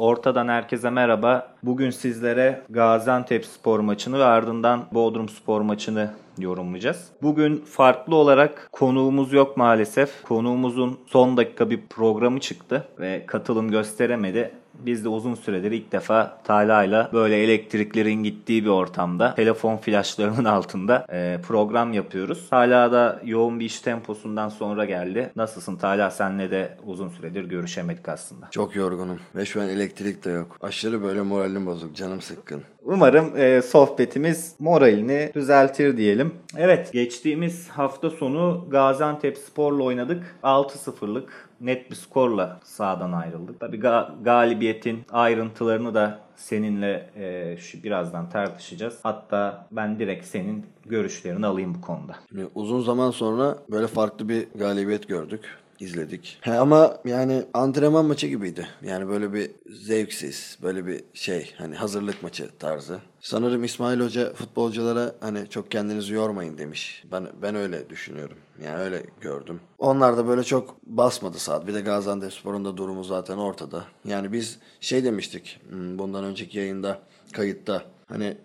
Ortadan herkese merhaba. Bugün sizlere Gaziantep spor maçını ve ardından Bodrum spor maçını yorumlayacağız. Bugün farklı olarak konuğumuz yok maalesef. Konuğumuzun son dakika bir programı çıktı ve katılım gösteremedi. Biz de uzun süredir ilk defa Talha'yla böyle elektriklerin gittiği bir ortamda telefon flaşlarının altında e, program yapıyoruz. Talha da yoğun bir iş temposundan sonra geldi. Nasılsın Talha? Senle de uzun süredir görüşemedik aslında. Çok yorgunum ve şu an elektrik de yok. Aşırı böyle moralim bozuk, canım sıkkın. Umarım e, sohbetimiz moralini düzeltir diyelim. Evet geçtiğimiz hafta sonu Gaziantep Spor'la oynadık. 6-0'lık net bir skorla sahadan ayrıldık. Tabii ga- galibiyetin ayrıntılarını da seninle e, şu birazdan tartışacağız. Hatta ben direkt senin görüşlerini alayım bu konuda. Uzun zaman sonra böyle farklı bir galibiyet gördük izledik. He, ama yani antrenman maçı gibiydi. Yani böyle bir zevksiz, böyle bir şey hani hazırlık maçı tarzı. Sanırım İsmail Hoca futbolculara hani çok kendinizi yormayın demiş. Ben ben öyle düşünüyorum. Yani öyle gördüm. Onlar da böyle çok basmadı saat. Bir de Gaziantepspor'un da durumu zaten ortada. Yani biz şey demiştik hmm, bundan önceki yayında kayıtta hani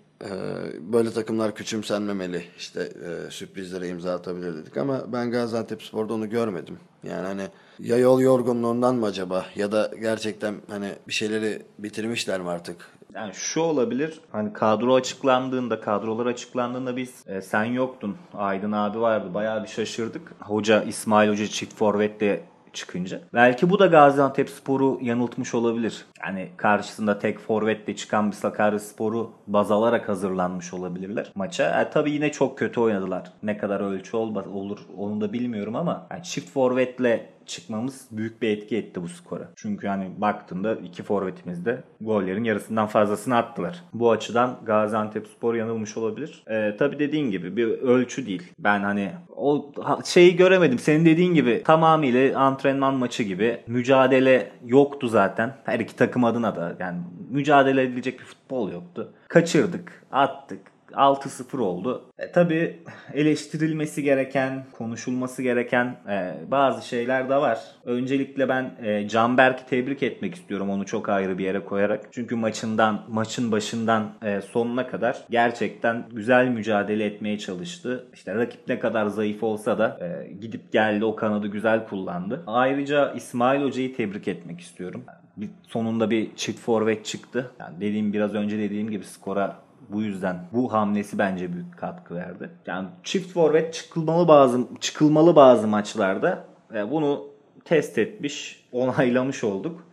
böyle takımlar küçümsenmemeli işte e, sürprizlere imza atabilir dedik ama ben Gaziantep Spor'da onu görmedim. Yani hani ya yol yorgunluğundan mı acaba ya da gerçekten hani bir şeyleri bitirmişler mi artık? Yani şu olabilir. Hani kadro açıklandığında, kadrolar açıklandığında biz e, sen yoktun. Aydın abi vardı. Bayağı bir şaşırdık. Hoca İsmail Hoca çift forvetle çıkınca. Belki bu da Gaziantep Sporu yanıltmış olabilir. Yani karşısında tek forvetle çıkan bir Sakarya Sporu baz alarak hazırlanmış olabilirler maça. E, tabii yine çok kötü oynadılar. Ne kadar ölçü olmaz, olur onu da bilmiyorum ama yani çift forvetle çıkmamız büyük bir etki etti bu skora. Çünkü hani baktığında iki forvetimiz de gollerin yarısından fazlasını attılar. Bu açıdan Gaziantep Spor yanılmış olabilir. Ee, tabii dediğin gibi bir ölçü değil. Ben hani o şeyi göremedim. Senin dediğin gibi tamamıyla antrenman maçı gibi mücadele yoktu zaten. Her iki takım adına da yani mücadele edilecek bir futbol yoktu. Kaçırdık, attık, 6-0 oldu. E, tabii eleştirilmesi gereken, konuşulması gereken e, bazı şeyler de var. Öncelikle ben e, Canberk'i tebrik etmek istiyorum onu çok ayrı bir yere koyarak. Çünkü maçından, maçın başından e, sonuna kadar gerçekten güzel mücadele etmeye çalıştı. İşte rakip ne kadar zayıf olsa da e, gidip geldi o kanadı güzel kullandı. Ayrıca İsmail Hoca'yı tebrik etmek istiyorum. Bir, sonunda bir çift forvet çıktı. Yani dediğim biraz önce dediğim gibi skora bu yüzden bu hamlesi bence büyük katkı verdi. Yani çift forvet çıkılmalı bazı çıkılmalı bazı maçlarda e, bunu test etmiş, onaylamış olduk.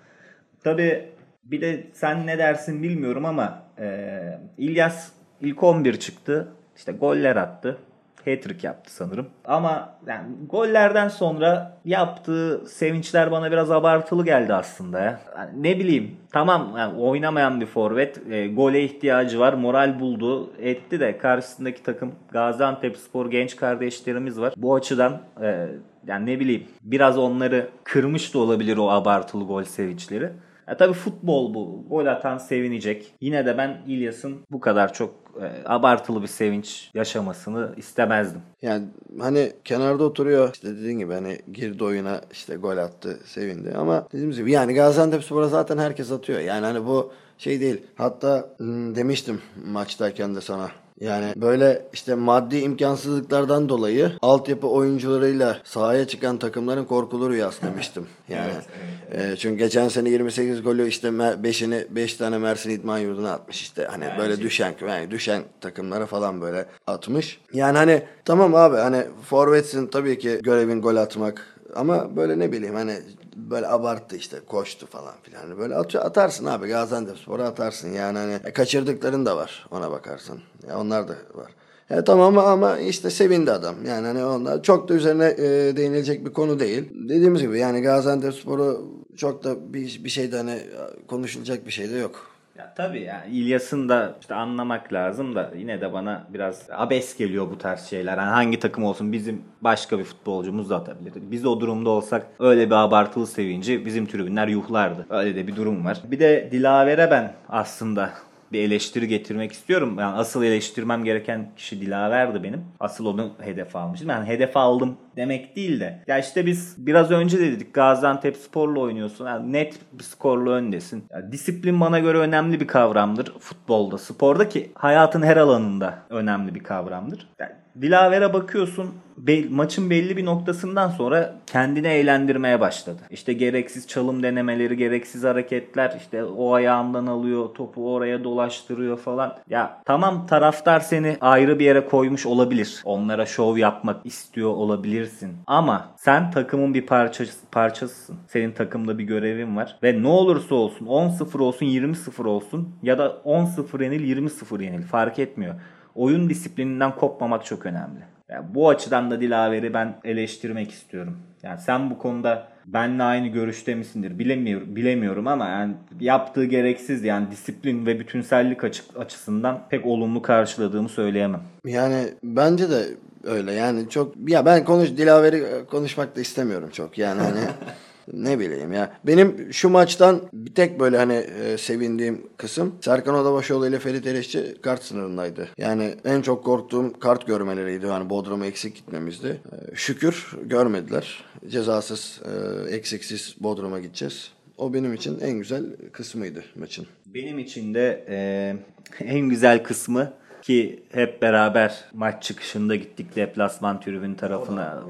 Tabi bir de sen ne dersin bilmiyorum ama e, İlyas ilk 11 çıktı. İşte goller attı hat-trick yaptı sanırım. Ama yani gollerden sonra yaptığı sevinçler bana biraz abartılı geldi aslında ya. Yani ne bileyim tamam yani oynamayan bir forvet e, gole ihtiyacı var moral buldu etti de karşısındaki takım Gaziantep Spor genç kardeşlerimiz var. Bu açıdan e, yani ne bileyim biraz onları kırmış da olabilir o abartılı gol sevinçleri. Ya tabii futbol bu. Gol atan sevinecek. Yine de ben İlyas'ın bu kadar çok e, abartılı bir sevinç yaşamasını istemezdim. Yani hani kenarda oturuyor işte dediğin gibi hani girdi oyuna işte gol attı sevindi ama dediğimiz gibi yani Gaziantep Spor'a zaten herkes atıyor. Yani hani bu şey değil. Hatta hmm, demiştim maçtayken de sana yani böyle işte maddi imkansızlıklardan dolayı altyapı oyuncularıyla sahaya çıkan takımların korkulu rüyası demiştim. Yani evet, evet. E, çünkü geçen sene 28 golü işte 5'ini 5 tane Mersin İdman Yurdu'na atmış işte hani yani böyle şey. düşen yani düşen takımlara falan böyle atmış. Yani hani tamam abi hani forvetsin tabii ki görevin gol atmak ama böyle ne bileyim hani böyle abarttı işte koştu falan filan. Hani böyle at, atarsın abi Gaziantep Spor'a atarsın. Yani hani e, kaçırdıkların da var ona bakarsan. Ya onlar da var. Ya tamam ama işte sevindi adam. Yani hani onlar çok da üzerine e, değinilecek bir konu değil. Dediğimiz gibi yani Gaziantep Spor'u çok da bir, bir şeyde hani konuşulacak bir şey de yok. Ya tabii yani İlyas'ın da işte anlamak lazım da yine de bana biraz abes geliyor bu tarz şeyler. Yani hangi takım olsun bizim başka bir futbolcumuz da atabilir. Biz o durumda olsak öyle bir abartılı sevinci bizim tribünler yuhlardı. Öyle de bir durum var. Bir de Dilaver'e ben aslında bir eleştiri getirmek istiyorum. Yani asıl eleştirmem gereken kişi Dilaver'di benim. Asıl onu hedef almıştım. Yani hedef aldım demek değil de. Ya işte biz biraz önce de dedik Gaziantep sporla oynuyorsun. Yani net bir skorla öndesin. Ya disiplin bana göre önemli bir kavramdır futbolda, sporda ki hayatın her alanında önemli bir kavramdır. Yani Dilaver'e bakıyorsun be, maçın belli bir noktasından sonra kendini eğlendirmeye başladı. İşte gereksiz çalım denemeleri, gereksiz hareketler, işte o ayağından alıyor, topu oraya dolaştırıyor falan. Ya tamam taraftar seni ayrı bir yere koymuş olabilir. Onlara şov yapmak istiyor olabilirsin. Ama sen takımın bir parçası, parçasısın. Senin takımda bir görevin var. Ve ne olursa olsun 10-0 olsun 20-0 olsun ya da 10-0 yenil 20-0 yenil fark etmiyor oyun disiplininden kopmamak çok önemli. Yani bu açıdan da Dilaver'i ben eleştirmek istiyorum. Yani sen bu konuda benle aynı görüşte misindir bilemiyorum bilemiyorum ama yani yaptığı gereksiz yani disiplin ve bütünsellik açık açısından pek olumlu karşıladığımı söyleyemem. Yani bence de öyle yani çok ya ben konuş Dilaver'i konuşmak da istemiyorum çok yani hani ne bileyim ya. Benim şu maçtan bir tek böyle hani e, sevindiğim kısım Serkan Odabaşoğlu ile Ferit Eleşçi kart sınırındaydı. Yani en çok korktuğum kart görmeleriydi. Yani Bodrum'a eksik gitmemizdi. E, şükür görmediler. Cezasız, e, eksiksiz Bodrum'a gideceğiz. O benim için en güzel kısmıydı maçın. Benim için de e, en güzel kısmı ki hep beraber maç çıkışında gittik deplasman tribün tarafına.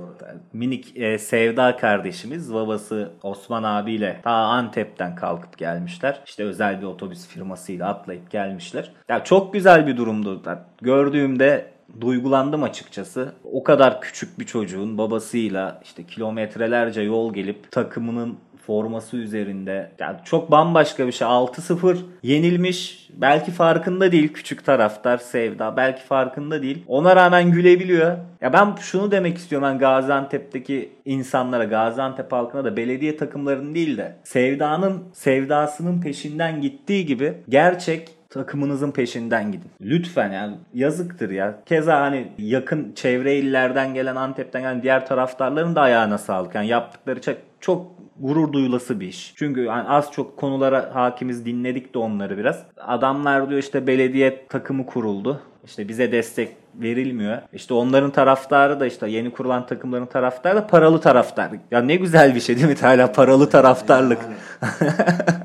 Minik e, Sevda kardeşimiz babası Osman abiyle ta Antep'ten kalkıp gelmişler. İşte özel bir otobüs firmasıyla atlayıp gelmişler. Ya çok güzel bir durumdu. Gördüğümde duygulandım açıkçası. O kadar küçük bir çocuğun babasıyla işte kilometrelerce yol gelip takımının forması üzerinde. Yani çok bambaşka bir şey. 6-0 yenilmiş. Belki farkında değil küçük taraftar Sevda. Belki farkında değil. Ona rağmen gülebiliyor. Ya ben şunu demek istiyorum. Ben Gaziantep'teki insanlara, Gaziantep halkına da belediye takımlarının değil de Sevda'nın sevdasının peşinden gittiği gibi gerçek takımınızın peşinden gidin. Lütfen yani yazıktır ya. Keza hani yakın çevre illerden gelen Antep'ten gelen diğer taraftarların da ayağına sağlık. Yani yaptıkları çok, çok gurur duyulası bir iş. Çünkü yani az çok konulara hakimiz dinledik de onları biraz. Adamlar diyor işte belediye takımı kuruldu. İşte bize destek verilmiyor. İşte onların taraftarı da işte yeni kurulan takımların taraftarı da paralı taraftar. Ya ne güzel bir şey değil mi hala paralı taraftarlık. Yani,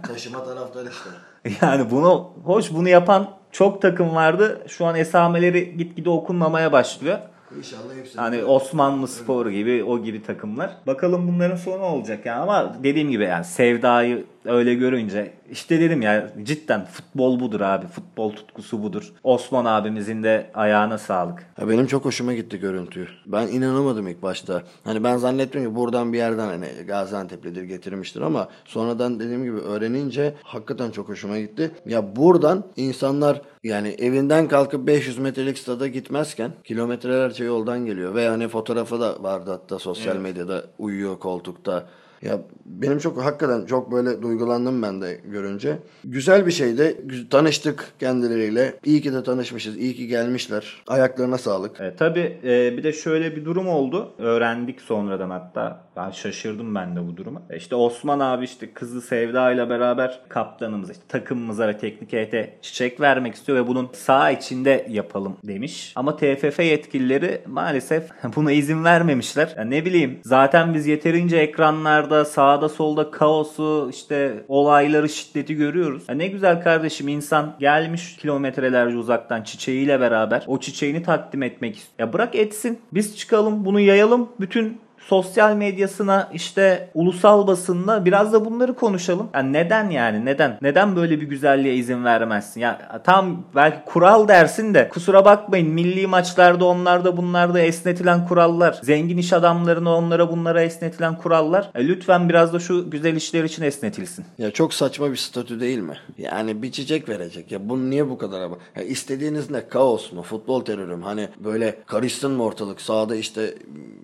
taşıma taraftar işte. Yani bunu hoş bunu yapan çok takım vardı. Şu an esameleri gitgide okunmamaya başlıyor. İnşallah hepsi. Hani Osmanlı Spor gibi o gibi takımlar. Bakalım bunların sonu olacak yani ama dediğim gibi yani sevdayı öyle görünce işte dedim ya cidden futbol budur abi. Futbol tutkusu budur. Osman abimizin de ayağına sağlık. Ya benim çok hoşuma gitti görüntü. Ben inanamadım ilk başta. Hani ben zannettim ki buradan bir yerden hani Gaziantep'lidir getirmiştir ama sonradan dediğim gibi öğrenince hakikaten çok hoşuma gitti. Ya buradan insanlar yani evinden kalkıp 500 metrelik stada gitmezken kilometrelerce yoldan geliyor ve hani fotoğrafı da vardı hatta sosyal Evet. medyada uyuyor koltukta. Ya benim çok hakikaten çok böyle duygulandım ben de görünce. Güzel bir şeydi. Tanıştık kendileriyle. İyi ki de tanışmışız. İyi ki gelmişler. Ayaklarına sağlık. E, tabii e, bir de şöyle bir durum oldu. Öğrendik sonradan hatta. Ben şaşırdım ben de bu duruma. E, işte Osman abi işte kızı Sevda ile beraber kaptanımıza, işte takımımıza ve teknik heyete çiçek vermek istiyor ve bunun sağ içinde yapalım demiş. Ama TFF yetkilileri maalesef buna izin vermemişler. Ya ne bileyim zaten biz yeterince ekranlarda sağda solda kaosu işte olayları şiddeti görüyoruz. Ya ne güzel kardeşim insan gelmiş kilometrelerce uzaktan çiçeğiyle beraber o çiçeğini takdim etmek istiyor. Ya bırak etsin. Biz çıkalım bunu yayalım. Bütün sosyal medyasına işte ulusal basınla biraz da bunları konuşalım. Yani neden yani neden? Neden böyle bir güzelliğe izin vermezsin? Ya tam belki kural dersin de kusura bakmayın milli maçlarda onlarda bunlarda esnetilen kurallar. Zengin iş adamlarına onlara bunlara esnetilen kurallar. E, lütfen biraz da şu güzel işler için esnetilsin. Ya çok saçma bir statü değil mi? Yani bir çiçek verecek. Ya bunu niye bu kadar ama? Ya istediğiniz ne? Kaos mu? Futbol terörü mü? Hani böyle karışsın mı ortalık? Sağda işte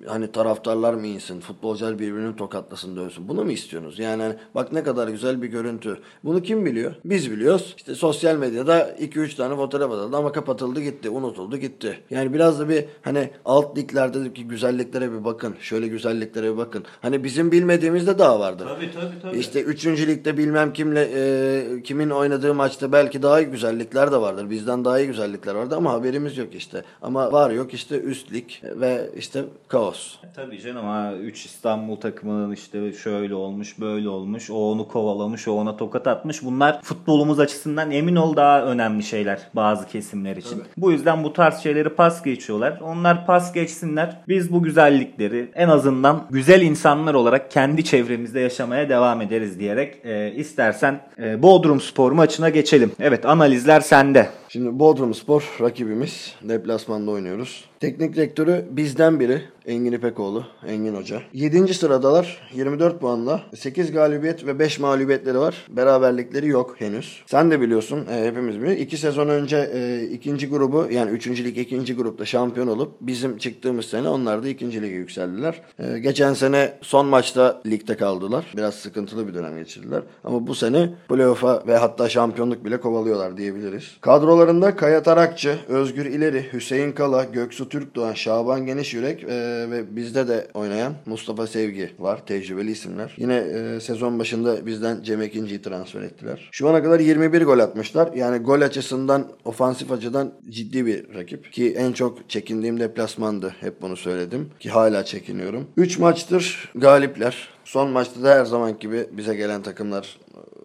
hani taraftarlar duvarlar mı insin? Futbolcular birbirini tokatlasın dövsün. Bunu mu istiyorsunuz? Yani hani bak ne kadar güzel bir görüntü. Bunu kim biliyor? Biz biliyoruz. İşte sosyal medyada 2-3 tane fotoğraf atıldı ama kapatıldı gitti. Unutuldu gitti. Yani biraz da bir hani alt liglerdeki güzelliklere bir bakın. Şöyle güzelliklere bir bakın. Hani bizim bilmediğimiz de daha vardır. Tabii tabii tabii. İşte 3. ligde bilmem kimle e, kimin oynadığı maçta belki daha iyi güzellikler de vardır. Bizden daha iyi güzellikler vardı ama haberimiz yok işte. Ama var yok işte üst lig ve işte kaos. Tabii canım ha 3 İstanbul takımının işte şöyle olmuş böyle olmuş o onu kovalamış o ona tokat atmış bunlar futbolumuz açısından emin ol daha önemli şeyler bazı kesimler için. Bu yüzden bu tarz şeyleri pas geçiyorlar. Onlar pas geçsinler. Biz bu güzellikleri en azından güzel insanlar olarak kendi çevremizde yaşamaya devam ederiz diyerek e, istersen e, Bodrum Spor maçına geçelim. Evet analizler sende. Şimdi Bodrum Spor rakibimiz. Deplasmanda oynuyoruz. Teknik direktörü bizden biri. Engin İpekoğlu, Engin Hoca. 7. sıradalar 24 puanla. 8 galibiyet ve 5 mağlubiyetleri var. Beraberlikleri yok henüz. Sen de biliyorsun, e, hepimiz biliyoruz. 2 sezon önce e, ikinci grubu yani 3. lig ikinci grupta şampiyon olup bizim çıktığımız sene onlar da ikinci lige yükseldiler. E, geçen sene son maçta ligde kaldılar. Biraz sıkıntılı bir dönem geçirdiler. Ama bu sene playoff'a ve hatta şampiyonluk bile kovalıyorlar diyebiliriz. Kadrolarında Kaya Tarakçı, Özgür İleri, Hüseyin Kala, Göksu Türkdoğan, Şaban Genişyürek e, ve bizde de oynayan Mustafa Sevgi var. Tecrübeli isimler. Yine e, sezon başında bizden Cem Ekinci'yi transfer ettiler. Şu ana kadar 21 gol atmışlar. Yani gol açısından, ofansif açıdan ciddi bir rakip. Ki en çok çekindiğim deplasmandı. Hep bunu söyledim. Ki hala çekiniyorum. 3 maçtır galipler. Son maçta da her zaman gibi bize gelen takımlar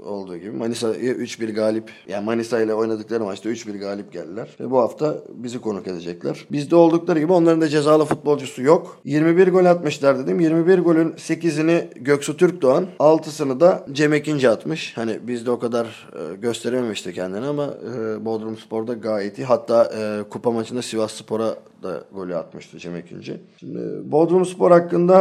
olduğu gibi Manisa'yı 3-1 galip yani Manisa ile oynadıkları maçta 3-1 galip geldiler. Ve bu hafta bizi konuk edecekler. Bizde oldukları gibi onların da cezalı futbolcusu yok. 21 gol atmışlar dedim. 21 golün 8'ini Göksu Türkdoğan, 6'sını da Cem Ekinci atmış. Hani bizde o kadar e, gösterememişti kendini ama e, Bodrum Spor'da gayet iyi. Hatta e, kupa maçında Sivas Spor'a da golü atmıştı Cem Ekinci. Şimdi Bodrum Spor hakkında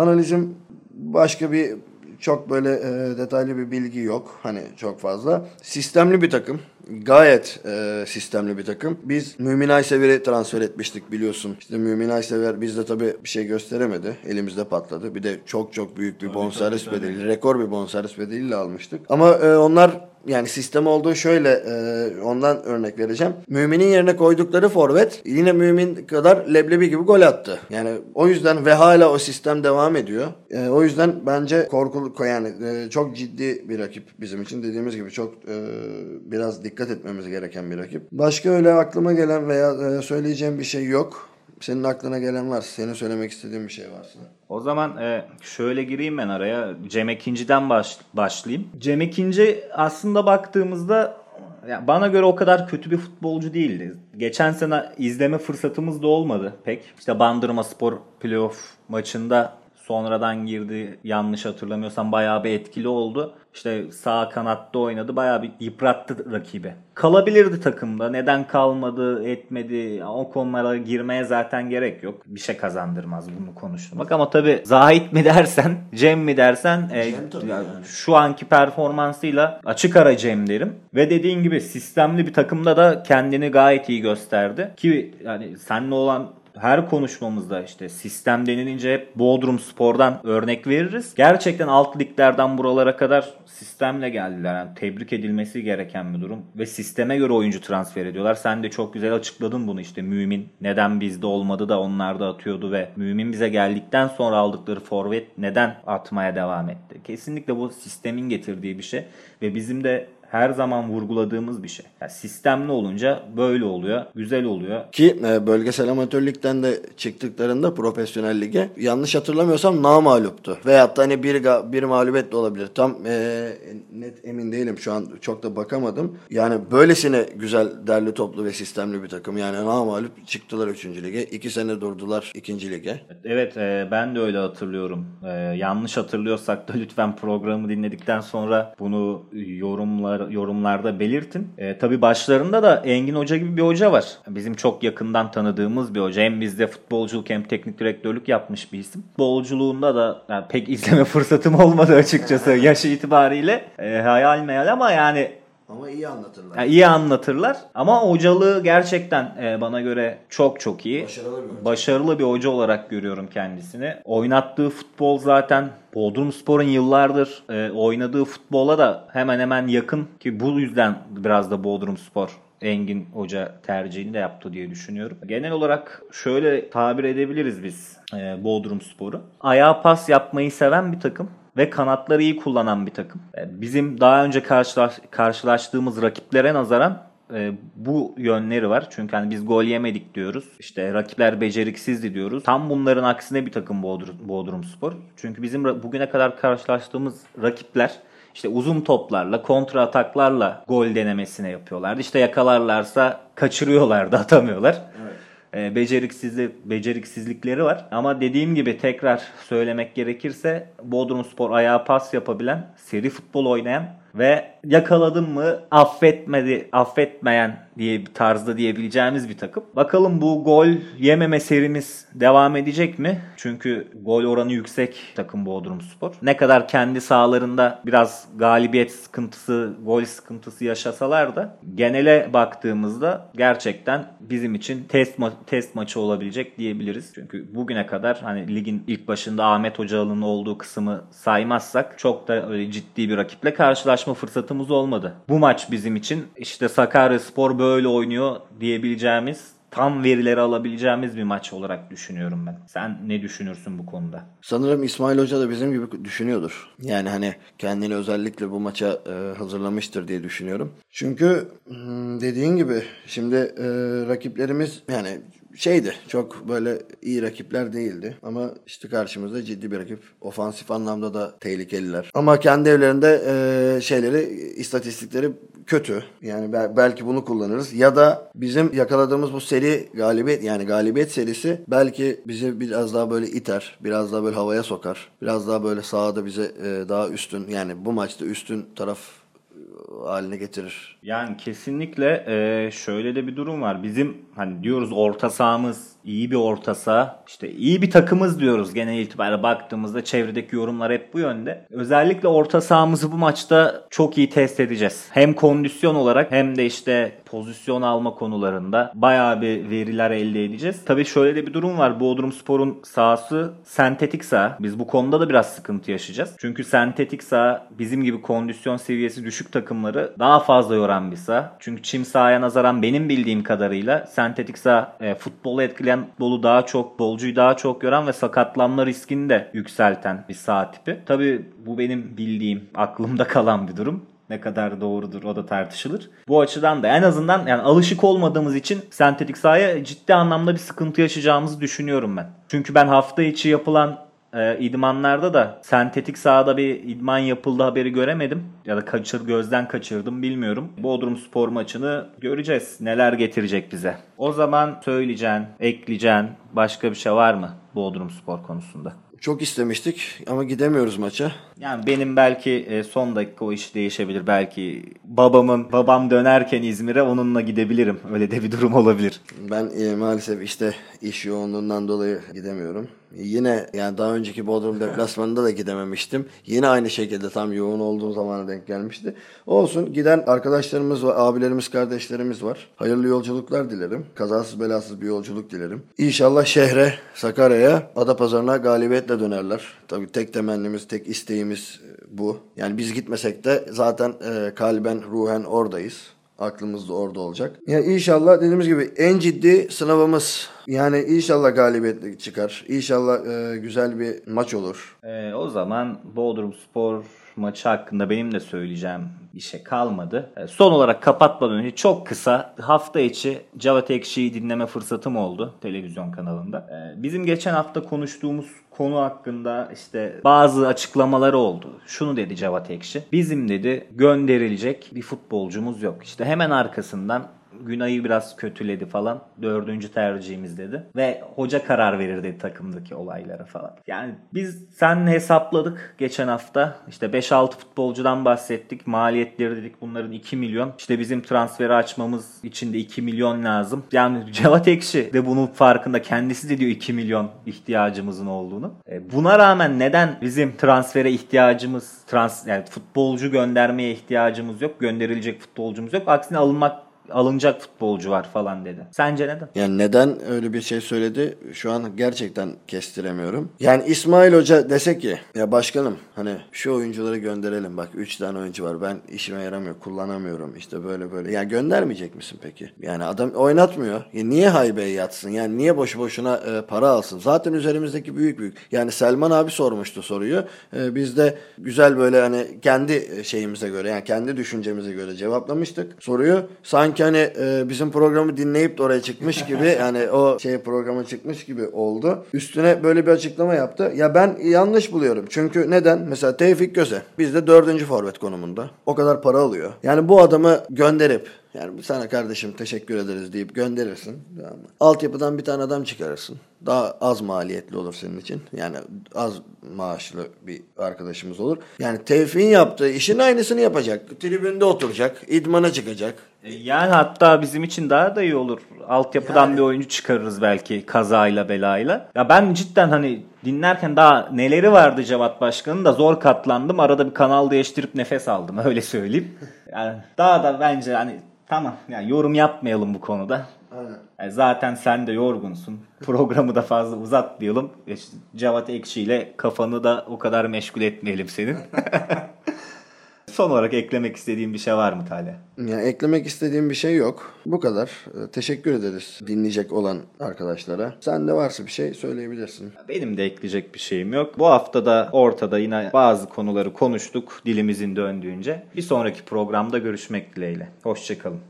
analizim başka bir çok böyle e, detaylı bir bilgi yok. Hani çok fazla. Sistemli bir takım. Gayet e, sistemli bir takım. Biz Mümin Aysever'i transfer etmiştik biliyorsun. İşte Mümin Aysever bizde tabii bir şey gösteremedi. Elimizde patladı. Bir de çok çok büyük bir bonservis tabii, tabii. bedeli. Rekor bir bonservis bedeliyle almıştık. Ama e, onlar yani sistem olduğu şöyle e, ondan örnek vereceğim. Mümin'in yerine koydukları forvet yine Mümin kadar leblebi gibi gol attı. Yani o yüzden ve hala o sistem devam ediyor. E, o yüzden bence korkulu yani e, çok ciddi bir rakip bizim için. Dediğimiz gibi çok e, biraz dikkat etmemiz gereken bir rakip. Başka öyle aklıma gelen veya e, söyleyeceğim bir şey yok. Senin aklına gelen varsa, senin söylemek istediğin bir şey varsa. O zaman e, şöyle gireyim ben araya. Cem Ekinci'den baş, başlayayım. Cem Ekinci aslında baktığımızda ya bana göre o kadar kötü bir futbolcu değildi. Geçen sene izleme fırsatımız da olmadı pek. İşte Bandırma Spor playoff maçında sonradan girdi. Yanlış hatırlamıyorsam bayağı bir etkili oldu. İşte sağ kanatta oynadı. Bayağı bir yıprattı rakibi. Kalabilirdi takımda. Neden kalmadı, etmedi. O konulara girmeye zaten gerek yok. Bir şey kazandırmaz bunu konuşmak. Ama tabii Zahit mi dersen, Cem mi dersen e, yani. şu anki performansıyla açık ara Cem derim. Ve dediğin gibi sistemli bir takımda da kendini gayet iyi gösterdi. Ki yani seninle olan her konuşmamızda işte sistem denilince hep Bodrum Spor'dan örnek veririz. Gerçekten alt liglerden buralara kadar sistemle geldiler. Yani tebrik edilmesi gereken bir durum. Ve sisteme göre oyuncu transfer ediyorlar. Sen de çok güzel açıkladın bunu işte. Mümin neden bizde olmadı da onlar da atıyordu ve Mümin bize geldikten sonra aldıkları forvet neden atmaya devam etti? Kesinlikle bu sistemin getirdiği bir şey. Ve bizim de her zaman vurguladığımız bir şey. Yani sistemli olunca böyle oluyor. Güzel oluyor. Ki e, bölgesel amatörlükten de çıktıklarında profesyonel lige yanlış hatırlamıyorsam namaluptu. Veyahut da hani bir, bir mağlubiyet de olabilir. Tam e, net emin değilim şu an çok da bakamadım. Yani böylesine güzel derli toplu ve sistemli bir takım. Yani namalup çıktılar 3. lige. 2 sene durdular 2. lige. Evet e, ben de öyle hatırlıyorum. E, yanlış hatırlıyorsak da lütfen programı dinledikten sonra bunu yorumlar yorumlarda belirtin. E, tabii başlarında da Engin Hoca gibi bir hoca var. Bizim çok yakından tanıdığımız bir hoca. Hem bizde futbolculuk hem teknik direktörlük yapmış bir isim. Futbolculuğunda da yani pek izleme fırsatım olmadı açıkçası yaş itibariyle. E, hayal meyal ama yani Ama iyi anlatırlar. Yani iyi anlatırlar ama hocalığı gerçekten e, bana göre çok çok iyi. Başarılı bir hoca. Başarılı bir hoca olarak görüyorum kendisini. Oynattığı futbol zaten Bodrumspor'un yıllardır e, oynadığı futbola da hemen hemen yakın ki bu yüzden biraz da Bodrumspor Engin Hoca tercihini de yaptı diye düşünüyorum. Genel olarak şöyle tabir edebiliriz biz e, Bodrumspor'u. Ayağa pas yapmayı seven bir takım ve kanatları iyi kullanan bir takım. E, Bizim daha önce karşılaş, karşılaştığımız rakiplere nazaran e, bu yönleri var. Çünkü hani biz gol yemedik diyoruz. İşte rakipler beceriksizdi diyoruz. Tam bunların aksine bir takım Bodrum, Bodrumspor. Çünkü bizim bugüne kadar karşılaştığımız rakipler işte uzun toplarla, kontra ataklarla gol denemesine yapıyorlardı. İşte yakalarlarsa kaçırıyorlardı, atamıyorlar. E, beceriksizli, beceriksizlikleri var. Ama dediğim gibi tekrar söylemek gerekirse Bodrumspor ayağa pas yapabilen, seri futbol oynayan ve yakaladın mı affetmedi, affetmeyen diye bir tarzda diyebileceğimiz bir takım. Bakalım bu gol yememe serimiz devam edecek mi? Çünkü gol oranı yüksek takım Bodrumspor. Ne kadar kendi sahalarında biraz galibiyet sıkıntısı, gol sıkıntısı yaşasalar da genele baktığımızda gerçekten bizim için test ma- test maçı olabilecek diyebiliriz. Çünkü bugüne kadar hani ligin ilk başında Ahmet Hocalı'nın olduğu kısmı saymazsak çok da öyle ciddi bir rakiple karşılaşma fırsatımız olmadı. Bu maç bizim için işte Sakaryaspor böyle oynuyor diyebileceğimiz tam verileri alabileceğimiz bir maç olarak düşünüyorum ben. Sen ne düşünürsün bu konuda? Sanırım İsmail Hoca da bizim gibi düşünüyordur. Yani hani kendini özellikle bu maça e, hazırlamıştır diye düşünüyorum. Çünkü hmm, dediğin gibi şimdi e, rakiplerimiz yani şeydi çok böyle iyi rakipler değildi. Ama işte karşımızda ciddi bir rakip. Ofansif anlamda da tehlikeliler. Ama kendi evlerinde e, şeyleri istatistikleri kötü. Yani bel- belki bunu kullanırız. Ya da bizim yakaladığımız bu seri galibiyet yani galibiyet serisi belki bizi biraz daha böyle iter biraz daha böyle havaya sokar. Biraz daha böyle sahada bize e, daha üstün yani bu maçta üstün taraf haline getirir. Yani kesinlikle e, şöyle de bir durum var. Bizim hani diyoruz orta sahamız iyi bir orta saha. İşte iyi bir takımız diyoruz genel itibariyle baktığımızda çevredeki yorumlar hep bu yönde. Özellikle orta sahamızı bu maçta çok iyi test edeceğiz. Hem kondisyon olarak hem de işte pozisyon alma konularında bayağı bir veriler elde edeceğiz. Tabii şöyle de bir durum var. Bodrumspor'un sahası sentetik saha. Biz bu konuda da biraz sıkıntı yaşayacağız. Çünkü sentetik saha bizim gibi kondisyon seviyesi düşük takımları daha fazla yoran bir saha. Çünkü çim sahaya nazaran benim bildiğim kadarıyla sentetik saha e, futbolu etkileyen futbolu daha çok, bolcuyu daha çok yoran ve sakatlanma riskini de yükselten bir saha tipi. Tabii bu benim bildiğim, aklımda kalan bir durum. Ne kadar doğrudur o da tartışılır. Bu açıdan da en azından yani alışık olmadığımız için sentetik sahaya ciddi anlamda bir sıkıntı yaşayacağımızı düşünüyorum ben. Çünkü ben hafta içi yapılan e, idmanlarda da sentetik sahada bir idman yapıldı haberi göremedim. Ya da kaçır gözden kaçırdım bilmiyorum. Bodrum spor maçını göreceğiz. Neler getirecek bize. O zaman söyleyeceğin, ekleyeceğin başka bir şey var mı Bodrum spor konusunda? Çok istemiştik ama gidemiyoruz maça. Yani benim belki e, son dakika o iş değişebilir. Belki babamın babam dönerken İzmir'e onunla gidebilirim. Öyle de bir durum olabilir. Ben e, maalesef işte iş yoğunluğundan dolayı gidemiyorum. Yine yani daha önceki Bodrum deplasmanında da gidememiştim. Yine aynı şekilde tam yoğun olduğum zamana denk gelmişti. Olsun giden arkadaşlarımız var, abilerimiz, kardeşlerimiz var. Hayırlı yolculuklar dilerim. Kazasız belasız bir yolculuk dilerim. İnşallah şehre, Sakarya'ya, Adapazarı'na galibiyetle dönerler. Tabii tek temennimiz, tek isteğimiz e, bu. Yani biz gitmesek de zaten e, kalben, ruhen oradayız. Aklımız da orada olacak. Ya inşallah dediğimiz gibi en ciddi sınavımız. Yani inşallah galibiyetli çıkar. İnşallah e, güzel bir maç olur. E, o zaman Bodrum spor maçı hakkında benim de söyleyeceğim bir şey kalmadı. E, son olarak kapatmadan önce çok kısa hafta içi Cavat Ekşi'yi dinleme fırsatım oldu televizyon kanalında. E, bizim geçen hafta konuştuğumuz konu hakkında işte bazı açıklamaları oldu. Şunu dedi Cavat Ekşi. Bizim dedi gönderilecek bir futbolcumuz yok. İşte hemen arkasından Günay'ı biraz kötüledi falan. Dördüncü tercihimiz dedi. Ve hoca karar verir dedi takımdaki olaylara falan. Yani biz sen hesapladık geçen hafta. İşte 5-6 futbolcudan bahsettik. Maliyetleri dedik bunların 2 milyon. İşte bizim transferi açmamız için de 2 milyon lazım. Yani Cevat Ekşi de bunun farkında. Kendisi de diyor 2 milyon ihtiyacımızın olduğunu. E, buna rağmen neden bizim transfere ihtiyacımız, trans yani futbolcu göndermeye ihtiyacımız yok, gönderilecek futbolcumuz yok. Aksine alınmak alınacak futbolcu var falan dedi. Sence neden? Yani neden öyle bir şey söyledi şu an gerçekten kestiremiyorum. Yani İsmail Hoca dese ki ya başkanım hani şu oyuncuları gönderelim bak 3 tane oyuncu var ben işime yaramıyor kullanamıyorum işte böyle böyle. Ya göndermeyecek misin peki? Yani adam oynatmıyor. Ya niye haybeye yatsın? Yani niye boşu boşuna e, para alsın? Zaten üzerimizdeki büyük büyük. Yani Selman abi sormuştu soruyu. E, biz de güzel böyle hani kendi şeyimize göre yani kendi düşüncemize göre cevaplamıştık soruyu. Sanki hani e, bizim programı dinleyip de oraya çıkmış gibi yani o şey programa çıkmış gibi oldu. Üstüne böyle bir açıklama yaptı. Ya ben yanlış buluyorum. Çünkü neden? Mesela Tevfik Göze bizde dördüncü forvet konumunda. O kadar para alıyor. Yani bu adamı gönderip yani sana kardeşim teşekkür ederiz deyip gönderirsin. Altyapıdan bir tane adam çıkarırsın. Daha az maliyetli olur senin için. Yani az maaşlı bir arkadaşımız olur. Yani Tevfik'in yaptığı işin aynısını yapacak. Tribünde oturacak. idmana çıkacak. E, Yani hatta bizim için daha da iyi olur. Altyapıdan bir oyuncu çıkarırız belki kazayla belayla. Ya ben cidden hani dinlerken daha neleri vardı Cevat Başkan'ın da zor katlandım. Arada bir kanal değiştirip nefes aldım öyle söyleyeyim. Yani daha da bence hani tamam yani yorum yapmayalım bu konuda. Aynen. Yani zaten sen de yorgunsun. Programı da fazla uzatmayalım. İşte Cevat Ekşi ile kafanı da o kadar meşgul etmeyelim senin. Son olarak eklemek istediğin bir şey var mı Talha? Yani eklemek istediğim bir şey yok. Bu kadar. Ee, Teşekkür ederiz dinleyecek olan arkadaşlara. Sen de varsa bir şey söyleyebilirsin. Benim de ekleyecek bir şeyim yok. Bu hafta da ortada yine bazı konuları konuştuk dilimizin döndüğünce. Bir sonraki programda görüşmek dileğiyle. Hoşçakalın.